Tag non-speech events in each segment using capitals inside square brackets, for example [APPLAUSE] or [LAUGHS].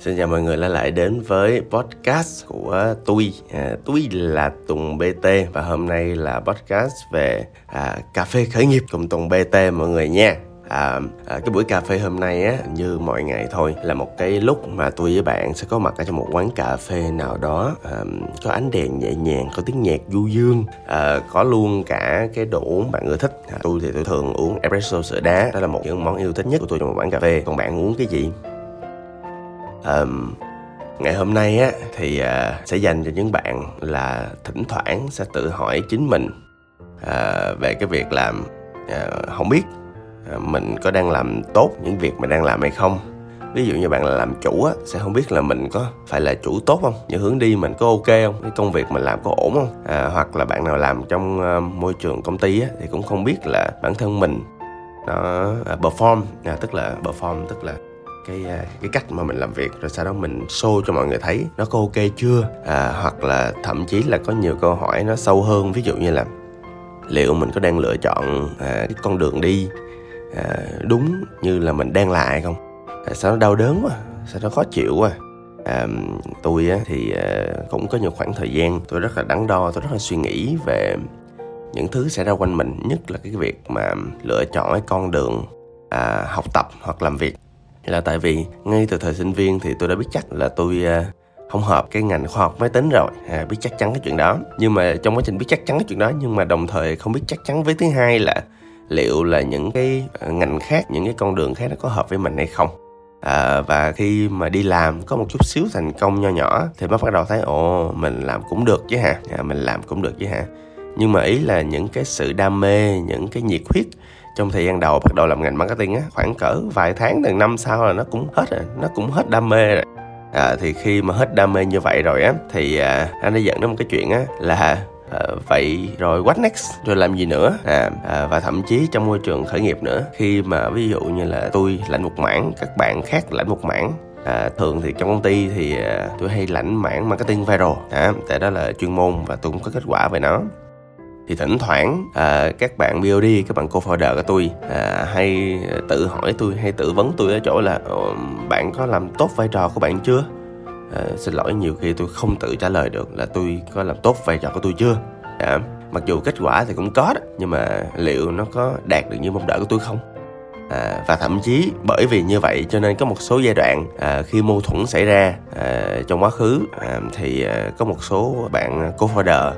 Xin chào mọi người đã lại đến với podcast của tôi à, Tôi là Tùng BT và hôm nay là podcast về à, cà phê khởi nghiệp cùng Tùng BT mọi người nha. À, à, cái buổi cà phê hôm nay á như mọi ngày thôi là một cái lúc mà tôi với bạn sẽ có mặt ở trong một quán cà phê nào đó à, có ánh đèn nhẹ nhàng có tiếng nhạc du dương à, có luôn cả cái đồ uống bạn ưa thích. À, tôi thì tôi thường uống espresso sữa đá đó là một những món yêu thích nhất của tôi trong một quán cà phê. Còn bạn uống cái gì? Um, ngày hôm nay á thì uh, sẽ dành cho những bạn là thỉnh thoảng sẽ tự hỏi chính mình uh, về cái việc làm uh, không biết uh, mình có đang làm tốt những việc mà đang làm hay không. Ví dụ như bạn là làm chủ á sẽ không biết là mình có phải là chủ tốt không? Những hướng đi mình có ok không? Cái công việc mình làm có ổn không? À, hoặc là bạn nào làm trong uh, môi trường công ty á thì cũng không biết là bản thân mình nó uh, perform à, tức là perform tức là cái à, cái cách mà mình làm việc rồi sau đó mình show cho mọi người thấy nó có ok chưa? À, hoặc là thậm chí là có nhiều câu hỏi nó sâu hơn. Ví dụ như là liệu mình có đang lựa chọn à, cái con đường đi à, đúng như là mình đang là hay không? À, sao nó đau đớn quá sao nó khó chịu quá? À, tôi á, thì à, cũng có nhiều khoảng thời gian tôi rất là đắn đo tôi rất là suy nghĩ về những thứ xảy ra quanh mình. Nhất là cái việc mà lựa chọn cái con đường à, học tập hoặc làm việc là tại vì ngay từ thời sinh viên thì tôi đã biết chắc là tôi à, không hợp cái ngành khoa học máy tính rồi. À, biết chắc chắn cái chuyện đó. Nhưng mà trong quá trình biết chắc chắn cái chuyện đó nhưng mà đồng thời không biết chắc chắn với thứ hai là liệu là những cái à, ngành khác những cái con đường khác nó có hợp với mình hay không. À, và khi mà đi làm có một chút xíu thành công nho nhỏ thì mới bắt đầu thấy ồ mình làm cũng được chứ hả? À, mình làm cũng được chứ hả? Nhưng mà ý là những cái sự đam mê những cái nhiệt huyết trong thời gian đầu bắt đầu làm ngành marketing á khoảng cỡ vài tháng từ năm sau là nó cũng hết rồi nó cũng hết đam mê rồi. À, thì khi mà hết đam mê như vậy rồi á thì à, anh đã dẫn đến một cái chuyện á là à, vậy rồi what next? Rồi làm gì nữa? À, à, và thậm chí trong môi trường khởi nghiệp nữa. Khi mà ví dụ như là tôi lãnh một mảng các bạn khác lãnh một mảng À, thường thì trong công ty thì à, tôi hay lãnh mảng marketing viral. À, tại đó là chuyên môn và tôi cũng có kết quả về nó thì thỉnh thoảng à, các bạn BOD các bạn co-founder của tôi à, hay tự hỏi tôi hay tự vấn tôi ở chỗ là ờ, bạn có làm tốt vai trò của bạn chưa? À, xin lỗi nhiều khi tôi không tự trả lời được là tôi có làm tốt vai trò của tôi chưa? À, mặc dù kết quả thì cũng có đó nhưng mà liệu nó có đạt được như mong đợi của tôi không? À, và thậm chí bởi vì như vậy cho nên có một số giai đoạn à, khi mâu thuẫn xảy ra à, trong quá khứ à, thì à, có một số bạn co-founder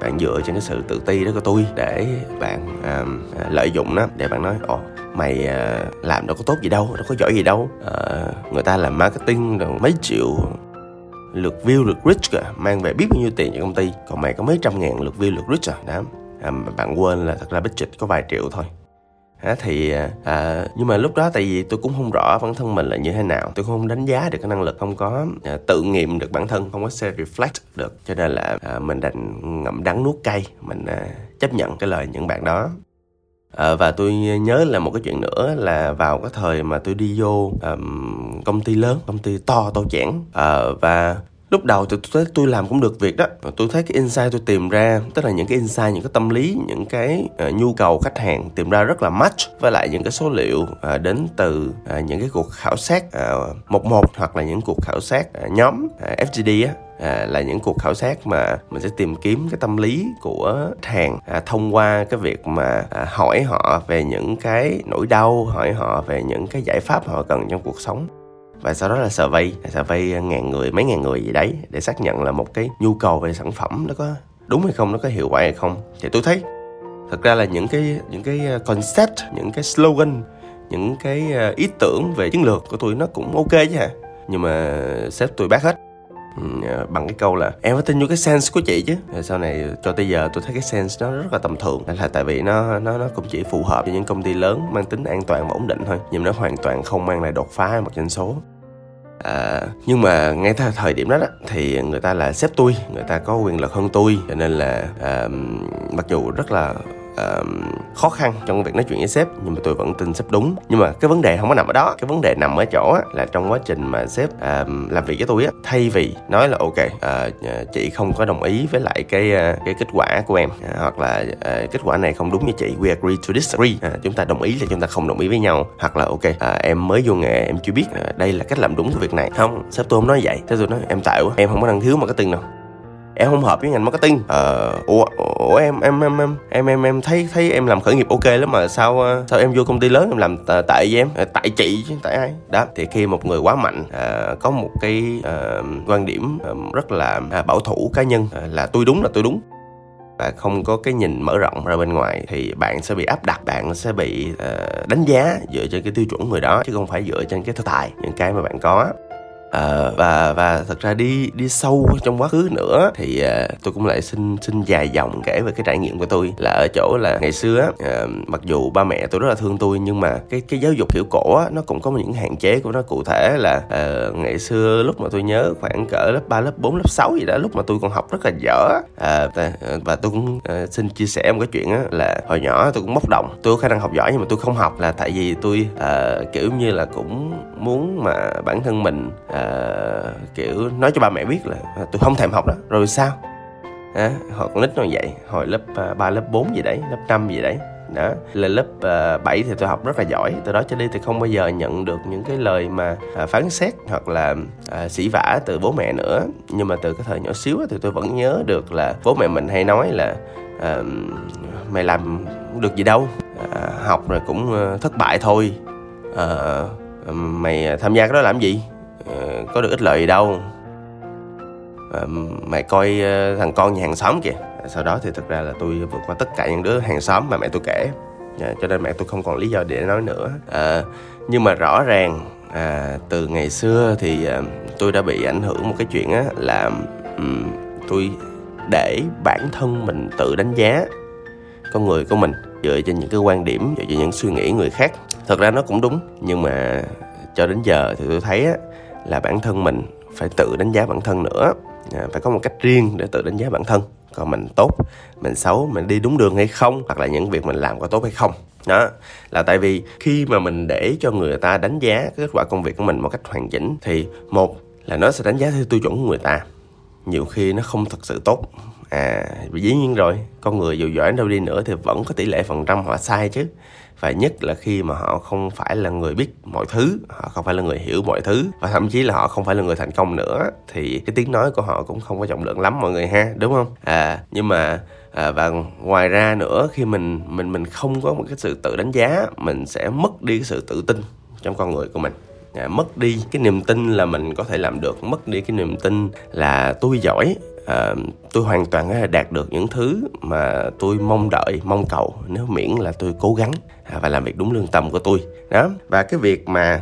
bạn dựa trên cái sự tự ti đó của tôi để bạn à, à, lợi dụng nó để bạn nói ồ mày à, làm đâu có tốt gì đâu đâu có giỏi gì đâu. À, người ta làm marketing rồi mấy triệu lượt view lượt reach cả mang về biết bao nhiêu tiền cho công ty. Còn mày có mấy trăm ngàn lượt view lượt reach à? Đó à, bạn quên là thật ra budget có vài triệu thôi à, thì à, nhưng mà lúc đó tại vì tôi cũng không rõ bản thân mình là như thế nào. Tôi không đánh giá được cái năng lực không có à, tự nghiệm được bản thân không có self reflect được. Cho nên là à, mình đành ngậm đắng nuốt cay mình à, chấp nhận cái lời những bạn đó. À, và tôi nhớ là một cái chuyện nữa là vào cái thời mà tôi đi vô um, công ty lớn công ty to to chẽn à, và lúc đầu thì tôi thấy tôi làm cũng được việc đó. Tôi thấy cái insight tôi tìm ra tức là những cái insight những cái tâm lý những cái uh, nhu cầu khách hàng tìm ra rất là match với lại những cái số liệu uh, đến từ uh, những cái cuộc khảo sát uh, một một hoặc là những cuộc khảo sát uh, nhóm uh, FGD á. À, là những cuộc khảo sát mà mình sẽ tìm kiếm cái tâm lý của khách hàng à, thông qua cái việc mà à, hỏi họ về những cái nỗi đau hỏi họ về những cái giải pháp họ cần trong cuộc sống và sau đó là survey survey ngàn người, mấy ngàn người gì đấy, để xác nhận là một cái nhu cầu về sản phẩm nó có đúng hay không, nó có hiệu quả hay không. Thì tôi thấy, thật ra là những cái những cái ờ, concept, những cái slogan, những cái ờ, ý tưởng về chiến lược của tôi nó cũng ok chứ hả? Nhưng mà sếp tôi bác hết. Ờ, bằng cái câu là em phải tin vô cái sense của chị chứ. Rồi sau này cho tới giờ tôi thấy cái sense nó rất là tầm thường. Là tại vì nó nó nó cũng chỉ phù hợp với những công ty lớn, mang tính an toàn và ổn định thôi. Nhưng nó hoàn toàn không mang lại đột phá một doanh số. À, nhưng mà ngay tại thời điểm đó, đó thì người ta là sếp tôi người ta có quyền lực hơn tôi cho nên là à, mặc dù rất là uh, khó khăn trong việc nói chuyện với sếp nhưng mà tôi vẫn tin sếp đúng. Nhưng mà cái vấn đề không có nằm ở đó cái vấn đề nằm ở chỗ á, là trong quá trình mà sếp uh, làm việc với tôi á thay vì nói là ok uh, chị không có đồng ý với lại cái uh, cái kết quả của em uh, hoặc là uh, kết quả này không đúng như chị we agree to disagree uh, chúng ta đồng ý là chúng ta không đồng ý với nhau. Hoặc là ok uh, em mới vô nghề em chưa biết uh, đây là cách làm đúng của việc này. Không sếp tôi không nói vậy. Sếp tôi nói em tại quá em không có năng khiếu marketing đâu em không hợp với ngành marketing. Ờ ủa, ủa em em em em em em em thấy thấy em làm khởi nghiệp ok lắm mà sao ờ, sao em vô công ty lớn em làm tại với em? Ờ, tại chị chứ tại ai? Đó thì khi một người quá mạnh à, có một cái à, quan điểm rất là à, bảo thủ cá nhân à, là tôi đúng là tôi đúng. Và không có cái nhìn mở rộng ra bên ngoài thì bạn sẽ bị áp đặt bạn sẽ bị uh, đánh giá dựa trên cái tiêu chuẩn người đó chứ không phải dựa trên cái thực tài những cái mà bạn có à, và và thật ra đi đi sâu trong quá khứ nữa thì à, tôi cũng lại xin xin dài dòng kể về cái trải nghiệm của tôi. Là ở chỗ là ngày xưa à, mặc dù ba mẹ tôi rất là thương tôi nhưng mà cái cái giáo dục kiểu cổ á, nó cũng có những hạn chế của nó. Cụ thể là à, ngày xưa lúc mà tôi nhớ khoảng cỡ lớp 3, lớp 4, lớp 6 gì đó lúc mà tôi còn học rất là dở à, và tôi cũng à, xin chia sẻ một cái chuyện á là hồi nhỏ tôi cũng bốc đồng. Tôi có khả năng học giỏi nhưng mà tôi không học là tại vì tôi à, kiểu như là cũng muốn mà bản thân mình à, kiểu nói cho ba mẹ biết là tôi không thèm học đó rồi sao? À, hồi con nít nó vậy hồi lớp à, ba 3, lớp 4 gì đấy lớp 5 gì đấy. Đó là lớp à, uh, 7 thì tôi học rất là giỏi từ đó cho đi thì không bao giờ nhận được những cái lời mà uh, phán xét hoặc là uh, sỉ vả từ bố mẹ nữa. Nhưng mà từ cái thời nhỏ xíu thì tôi vẫn nhớ được là bố mẹ mình hay nói là uh, mày làm được gì đâu uh, học rồi cũng uh, thất bại thôi. Uh, mày tham gia cái đó làm gì? Ờ, có được ích lợi gì đâu. À, mày coi uh, thằng con nhà hàng xóm kìa. Sau đó thì thực ra là tôi vượt qua tất cả những đứa hàng xóm mà mẹ tôi kể. À, cho nên mẹ tôi không còn lý do để nói nữa. À, nhưng mà rõ ràng à, từ ngày xưa thì à, tôi đã bị ảnh hưởng một cái chuyện á là um, tôi để bản thân mình tự đánh giá con người của mình dựa trên những cái quan điểm dựa trên những suy nghĩ người khác. Thật ra nó cũng đúng nhưng mà cho đến giờ thì tôi thấy á là bản thân mình phải tự đánh giá bản thân nữa. À, phải có một cách riêng để tự đánh giá bản thân. Còn mình tốt mình xấu mình đi đúng đường hay không hoặc là những việc mình làm có tốt hay không. Đó là tại vì khi mà mình để cho người ta đánh giá cái kết quả công việc của mình một cách hoàn chỉnh thì một là nó sẽ đánh giá theo tiêu chuẩn của người ta. Nhiều khi nó không thật sự tốt. À dĩ nhiên rồi con người dù giỏi đâu đi nữa thì vẫn có tỷ lệ phần trăm họ sai chứ và nhất là khi mà họ không phải là người biết mọi thứ họ không phải là người hiểu mọi thứ và thậm chí là họ không phải là người thành công nữa thì cái tiếng nói của họ cũng không có trọng lượng lắm mọi người ha đúng không? À nhưng mà à, và ngoài ra nữa khi mình mình mình không có một cái sự tự đánh giá mình sẽ mất đi cái sự tự tin trong con người của mình. À, mất đi cái niềm tin là mình có thể làm được mất đi cái niềm tin là tôi giỏi à, tôi hoàn toàn có thể đạt được những thứ mà tôi mong đợi mong cầu. Nếu miễn là tôi cố gắng à, và làm việc đúng lương tâm của tôi. Đó. Và cái việc mà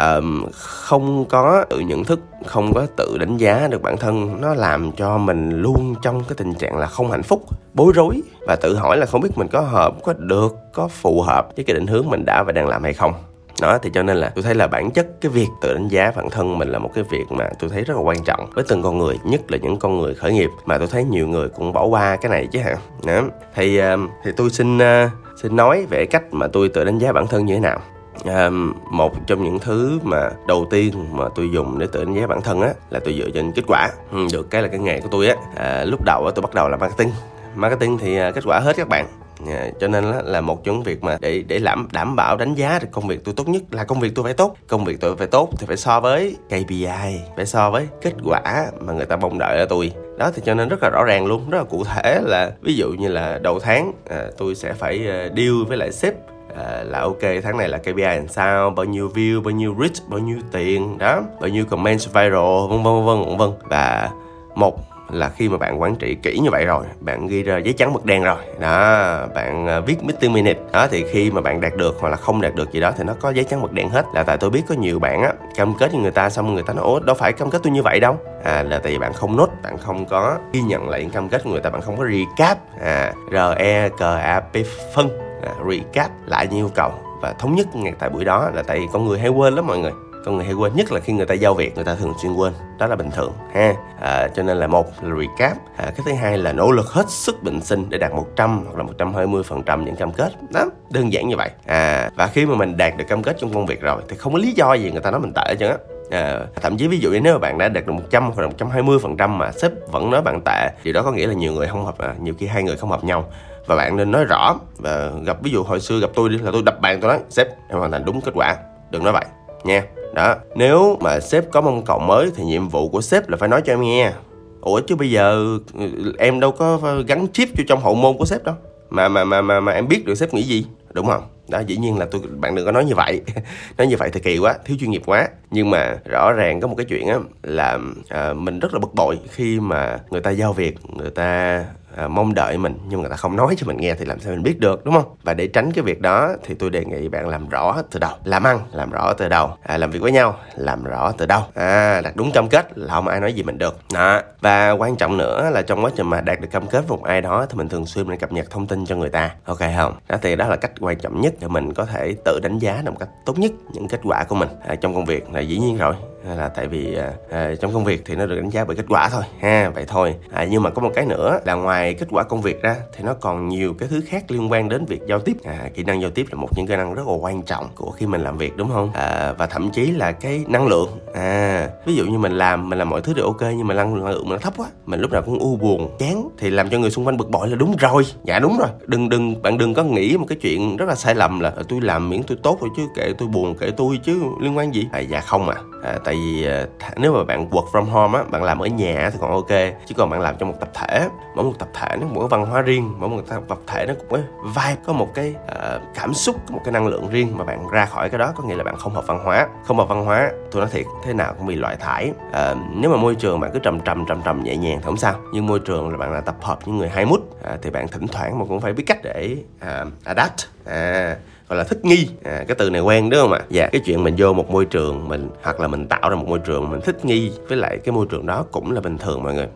uh, không có tự nhận thức không có tự đánh giá được bản thân nó làm cho mình luôn trong cái tình trạng là không hạnh phúc bối rối. Và tự hỏi là không biết mình có hợp có được có phù hợp với cái định hướng mình đã và đang làm hay không đó thì cho nên là tôi thấy là bản chất cái việc tự đánh giá bản thân mình là một cái việc mà tôi thấy rất là quan trọng với từng con người nhất là những con người khởi nghiệp mà tôi thấy nhiều người cũng bỏ qua cái này chứ hả? Đó thì um, thì tôi xin uh, xin nói về cách mà tôi tự đánh giá bản thân như thế nào. Um, một trong những thứ mà đầu tiên mà tôi dùng để tự đánh giá bản thân á là tôi dựa trên kết quả. Ừ, được cái là cái nghề của tôi á. À, lúc đầu á tôi bắt đầu là marketing. Marketing thì à, kết quả hết các bạn. À, cho nên là, là một trong việc mà để để đảm đảm bảo đánh giá được công việc tôi tốt nhất là công việc tôi phải tốt. Công việc tôi phải tốt thì phải so với KPI phải so với kết quả mà người ta mong đợi ở tôi. Đó thì cho nên rất là rõ ràng luôn rất là cụ thể là ví dụ như là đầu tháng à, tôi sẽ phải uh, deal với lại sếp à, là ok tháng này là KPI làm sao bao nhiêu view bao nhiêu reach bao nhiêu tiền đó bao nhiêu comment viral vân vân vân vân vân. Và một là khi mà bạn quản trị kỹ như vậy rồi bạn ghi ra giấy trắng mực đen rồi đó bạn à, viết meeting minute đó thì khi mà bạn đạt được hoặc là không đạt được gì đó thì nó có giấy trắng mực đen hết. Là tại tôi biết có nhiều bạn á cam kết với người ta xong người ta nói ố đâu phải cam kết tôi như vậy đâu. À là tại vì bạn không nốt bạn không có ghi nhận lại những cam kết của người ta bạn không có recap à r e c a p phân à, recap lại như yêu cầu. Và thống nhất ngay tại buổi đó là tại vì con người hay quên lắm mọi người con người hay quên nhất là khi người ta giao việc người ta thường xuyên quên. Đó là bình thường ha. À, cho nên là một là recap. À, cái thứ hai là nỗ lực hết sức bình sinh để đạt 100 hoặc là 120 phần trăm những cam kết. Đó đơn giản như vậy. À và khi mà mình đạt được cam kết trong công việc rồi thì không có lý do gì người ta nói mình tệ chứ á. À, thậm chí ví dụ như nếu mà bạn đã đạt được 100 hoặc là 120 phần trăm mà sếp vẫn nói bạn tệ điều đó có nghĩa là nhiều người không hợp à, nhiều khi hai người không hợp nhau. Và bạn nên nói rõ và gặp ví dụ hồi xưa gặp tôi đi là tôi đập bàn tôi nói sếp em hoàn thành đúng kết quả. Đừng nói vậy nha. Đó nếu mà sếp có mong cầu mới thì nhiệm vụ của sếp là phải nói cho em nghe. Ủa chứ bây giờ ừ, em đâu có gắn chip vô trong hậu môn của sếp đâu. Mà mà mà mà, mà em biết được sếp nghĩ gì đúng không? Đó dĩ nhiên là tôi bạn đừng có nói như vậy. [LAUGHS] Nói như vậy thì kỳ quá thiếu chuyên nghiệp quá. Nhưng mà rõ ràng có một cái chuyện á là à, mình rất là bực bội khi mà người ta giao việc người ta à, mong đợi mình nhưng người ta không nói cho mình nghe thì làm sao mình biết được đúng không? Và để tránh cái việc đó thì tôi đề nghị bạn làm rõ từ đầu. Làm ăn làm rõ từ đầu. À, làm việc với nhau làm rõ từ đầu. À đặt đúng cam kết là không ai nói gì mình được. Đó. Và quan trọng nữa là trong quá trình mà đạt được cam kết với một ai đó thì mình thường xuyên mình cập nhật thông tin cho người ta. Ok không? Đó thì đó là cách quan trọng nhất để mình có thể tự đánh giá được một cách tốt nhất những kết quả của mình à, trong công việc là dĩ nhiên rồi là tại vì uh, trong công việc thì nó được đánh giá bởi kết quả thôi ha vậy thôi. À, nhưng mà có một cái nữa là ngoài kết quả công việc ra thì nó còn nhiều cái thứ khác liên quan đến việc giao tiếp. À, kỹ năng giao tiếp là một những kỹ năng rất là quan trọng của khi mình làm việc đúng không? À, và thậm chí là cái năng lượng. À ví dụ như mình làm mình làm mọi thứ đều ok nhưng mà năng lượng mình nó thấp quá mình lúc nào cũng u buồn chán thì làm cho người xung quanh bực bội là đúng rồi. Dạ đúng rồi. Đừng đừng bạn đừng có nghĩ một cái chuyện rất là sai lầm là ờ, tôi làm miễn tôi tốt rồi chứ kệ tôi buồn kệ tôi chứ liên quan gì? À, dạ không à, à tại vì à, nếu mà bạn work from home á bạn làm ở nhà thì còn ok chứ còn bạn làm trong một tập thể mỗi một tập thể nó mỗi văn hóa riêng mỗi một tập thể nó cũng có vibe có một cái uh, cảm xúc có một cái năng lượng riêng mà bạn ra khỏi cái đó có nghĩa là bạn không hợp văn hóa. Không hợp văn hóa tôi nói thiệt thế nào cũng bị loại thải. Uh, nếu mà môi trường bạn cứ trầm trầm trầm trầm nhẹ nhàng thì không sao nhưng môi trường là bạn là tập hợp những người hai mút uh, thì bạn thỉnh thoảng mà cũng phải biết cách để uh, adapt. À gọi là thích nghi. À, cái từ này quen đúng không ạ? Dạ. Cái chuyện mình vô một môi trường mình hoặc là mình tạo ra một môi trường mình thích nghi với lại cái môi trường đó cũng là bình thường mọi người.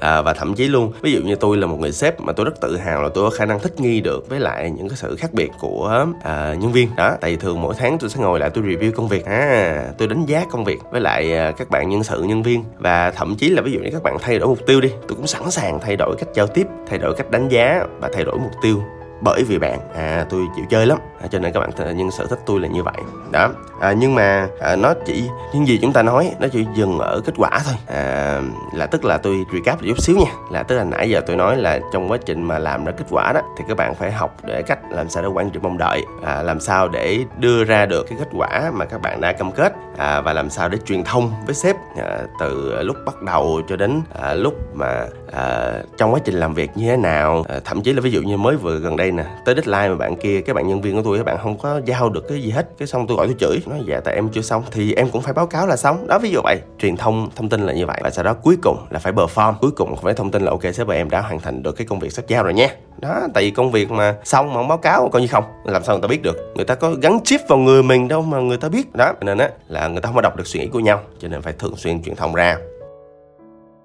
À, và thậm chí luôn ví dụ như tôi là một người sếp mà tôi rất tự hào là tôi có khả năng thích nghi được với lại những cái sự khác biệt của à, nhân viên. Đó tại vì thường mỗi tháng tôi sẽ ngồi lại tôi review công việc. À tôi đánh giá công việc với lại à, các bạn nhân sự nhân viên. Và thậm chí là ví dụ như các bạn thay đổi mục tiêu đi tôi cũng sẵn sàng thay đổi cách giao tiếp thay đổi cách đánh giá và thay đổi mục tiêu bởi vì bạn à tôi chịu chơi lắm à, cho nên các bạn nhưng sở thích tôi là như vậy. Đó. À, nhưng mà à, nó chỉ những gì chúng ta nói nó chỉ dừng ở kết quả thôi. À, là tức là tôi recap một chút xíu nha. Là tức là nãy giờ tôi nói là trong quá trình mà làm ra kết quả đó thì các bạn phải học để cách làm sao để quản trị mong đợi. À, làm sao để đưa ra được cái kết quả mà các bạn đã cam kết. À, và làm sao để truyền thông với sếp à, từ lúc bắt đầu cho đến à, lúc mà à, trong quá trình làm việc như thế nào. À, thậm chí là ví dụ như mới vừa gần đây nè tới deadline mà bạn kia các bạn nhân viên của tôi các bạn không có giao được cái gì hết. Cái xong tôi gọi tôi chửi, nói dạ tại em chưa xong. Thì em cũng phải báo cáo là xong. Đó, ví dụ vậy. Truyền thông thông tin là như vậy. Và sau đó cuối cùng là phải bờ form cuối cùng phải thông tin là, ok, sếp và em đã hoàn thành được cái công việc sắp giao rồi nha. Đó, tại vì công việc mà xong mà không báo cáo, coi như không. Làm sao người ta biết được? Người ta có gắn chip vào người mình đâu mà người ta biết. Đó nên á, là người ta không có đọc được suy nghĩ của nhau. Cho nên phải thường xuyên truyền thông ra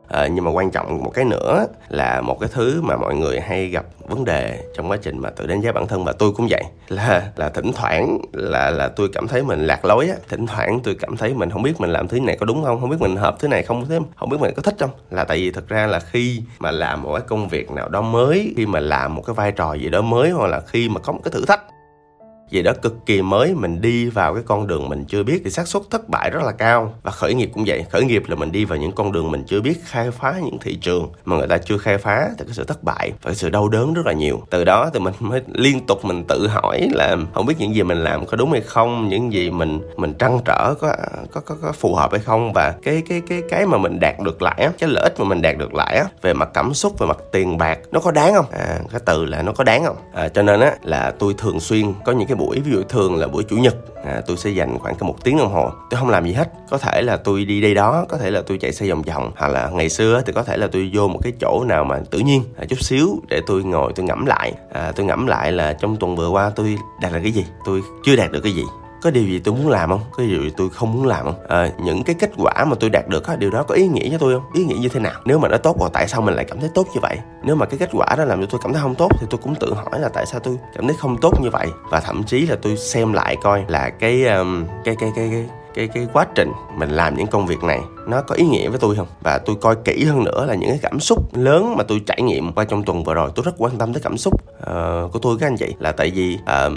à, nhưng mà quan trọng một cái nữa là một cái thứ mà mọi người hay gặp vấn đề trong quá trình mà tự đánh giá bản thân và tôi cũng vậy là là thỉnh thoảng là là tôi cảm thấy mình lạc lối á. Thỉnh thoảng tôi cảm thấy mình không biết mình làm thứ này có đúng không không biết mình hợp thứ này không thế không biết mình có thích không. Là tại vì thực ra là khi mà làm một cái công việc nào đó mới khi mà làm một cái vai trò gì đó mới hoặc là khi mà có một cái thử thách gì đó cực kỳ mới mình đi vào cái con đường mình chưa biết thì xác suất thất bại rất là cao. Và khởi nghiệp cũng vậy khởi nghiệp là mình đi vào những con đường mình chưa biết khai phá những thị trường mà người ta chưa khai phá thì cái sự thất bại và cái sự đau đớn rất là nhiều. Từ đó thì mình mới liên tục mình tự hỏi là không biết những gì mình làm có đúng hay không những gì mình mình trăn trở có có có, có phù hợp hay không. Và cái cái cái cái mà mình đạt được lại á cái lợi ích mà mình đạt được lại á về mặt cảm xúc về mặt tiền bạc nó có đáng không? À cái từ là nó có đáng không? À, cho nên á là tôi thường xuyên có những cái buổi ví dụ thường là buổi chủ nhật à, tôi sẽ dành khoảng một tiếng đồng hồ. Tôi không làm gì hết có thể là tôi đi đây đó có thể là tôi chạy xe vòng vòng hoặc là ngày xưa thì có thể là tôi vô một cái chỗ nào mà tự nhiên à, chút xíu để tôi ngồi tôi ngẫm lại. À, tôi ngẫm lại là trong tuần vừa qua tôi đạt được cái gì? Tôi chưa đạt được cái gì có điều gì tôi muốn làm không? Có điều gì tôi không muốn làm không? À, những cái kết quả mà tôi đạt được á điều đó có ý nghĩa cho tôi không? Ý nghĩa như thế nào? Nếu mà nó tốt rồi tại sao mình lại cảm thấy tốt như vậy? Nếu mà cái kết quả đó làm cho tôi cảm thấy không tốt thì tôi cũng tự hỏi là tại sao tôi cảm thấy không tốt như vậy? Và thậm chí là tôi xem lại coi là cái um, cái cái cái cái cái cái quá trình mình làm những công việc này nó có ý nghĩa với tôi không? Và tôi coi kỹ hơn nữa là những cái cảm xúc lớn mà tôi trải nghiệm qua trong tuần vừa rồi tôi rất quan tâm tới cảm xúc uh, của tôi các anh chị. Là tại vì uh,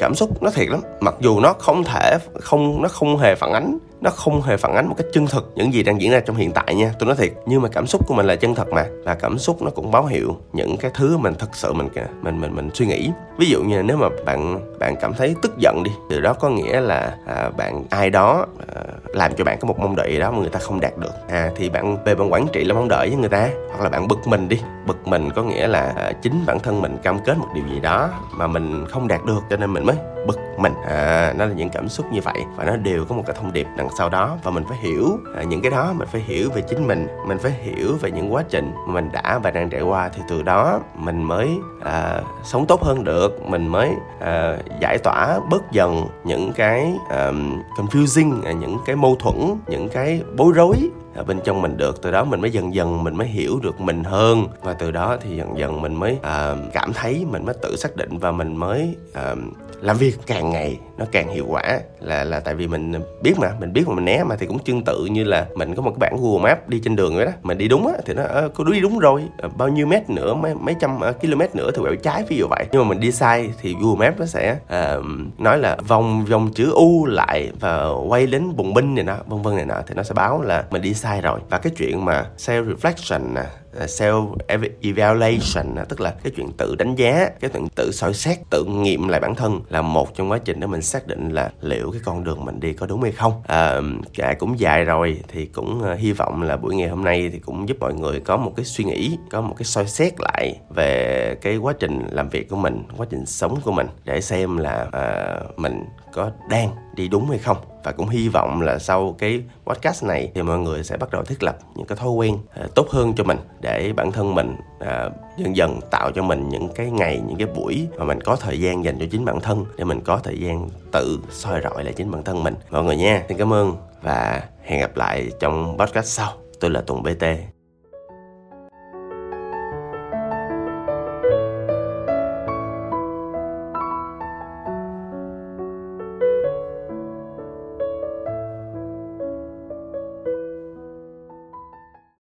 cảm xúc nó thiệt lắm. Mặc dù nó không thể, không, nó không hề phản ánh nó không hề phản ánh một cách chân thực những gì đang diễn ra trong hiện tại nha. Tôi nói thiệt nhưng mà cảm xúc của mình là chân thật mà. Và cảm xúc nó cũng báo hiệu những cái thứ mình thật sự mình mình mình mình suy nghĩ. Ví dụ như nếu mà bạn bạn cảm thấy tức giận đi từ đó có nghĩa là à, bạn ai đó à, làm cho bạn có một mong đợi gì đó mà người ta không đạt được. À thì bạn về bạn quản trị là mong đợi với người ta hoặc là bạn bực mình đi. Bực mình có nghĩa là à, chính bản thân mình cam kết một điều gì đó mà mình không đạt được cho nên mình mới bực mình. À, nó là những cảm xúc như vậy và nó đều có một cái thông điệp đằng sau đó. Và mình phải hiểu à, những cái đó mình phải hiểu về chính mình mình phải hiểu về những quá trình mà mình đã và đang trải qua. Thì từ đó mình mới à, sống tốt hơn được. Mình mới à, giải tỏa bớt dần những cái à, confusing à, những cái mâu thuẫn những cái bối rối ở bên trong mình được. Từ đó mình mới dần dần mình mới hiểu được mình hơn. Và từ đó thì dần dần mình mới uh, cảm thấy mình mới tự xác định và mình mới uh, làm việc càng ngày nó càng hiệu quả là là tại vì mình biết mà mình biết mà mình né mà thì cũng tương tự như là mình có một cái bản Google Maps đi trên đường vậy đó. Mình đi đúng á thì nó à, có đi đúng rồi à, bao nhiêu mét nữa mấy mấy trăm uh, km nữa thì quẹo trái ví dụ vậy. Nhưng mà mình đi sai thì Google Maps nó sẽ uh, nói là vòng vòng chữ U lại và quay đến bùng binh này nọ vân vân này nọ thì nó sẽ báo là mình đi sai rồi. Và cái chuyện mà self reflection nè ờ, self evaluation tức là cái chuyện tự đánh giá cái chuyện tự soi xét tự nghiệm lại bản thân là một trong quá trình để mình xác định là liệu cái con đường mình đi có đúng hay không. À, cả cũng dài rồi thì cũng ờ, hy vọng là buổi ngày hôm nay thì cũng giúp mọi người có một cái suy nghĩ có một cái soi xét lại về cái quá trình làm việc của mình quá trình sống của mình để xem là à, mình có đang đi đúng hay không. Và cũng hy vọng là sau cái podcast này thì mọi người sẽ bắt đầu thiết lập những cái thói quen à, tốt hơn cho mình, để bản thân mình à, dần dần tạo cho mình những cái ngày, những cái buổi mà mình có thời gian dành cho chính bản thân, để mình có thời gian tự soi rọi lại chính bản thân mình. Mọi người nha, xin cảm ơn và hẹn gặp lại trong podcast sau. Tôi là tùng bt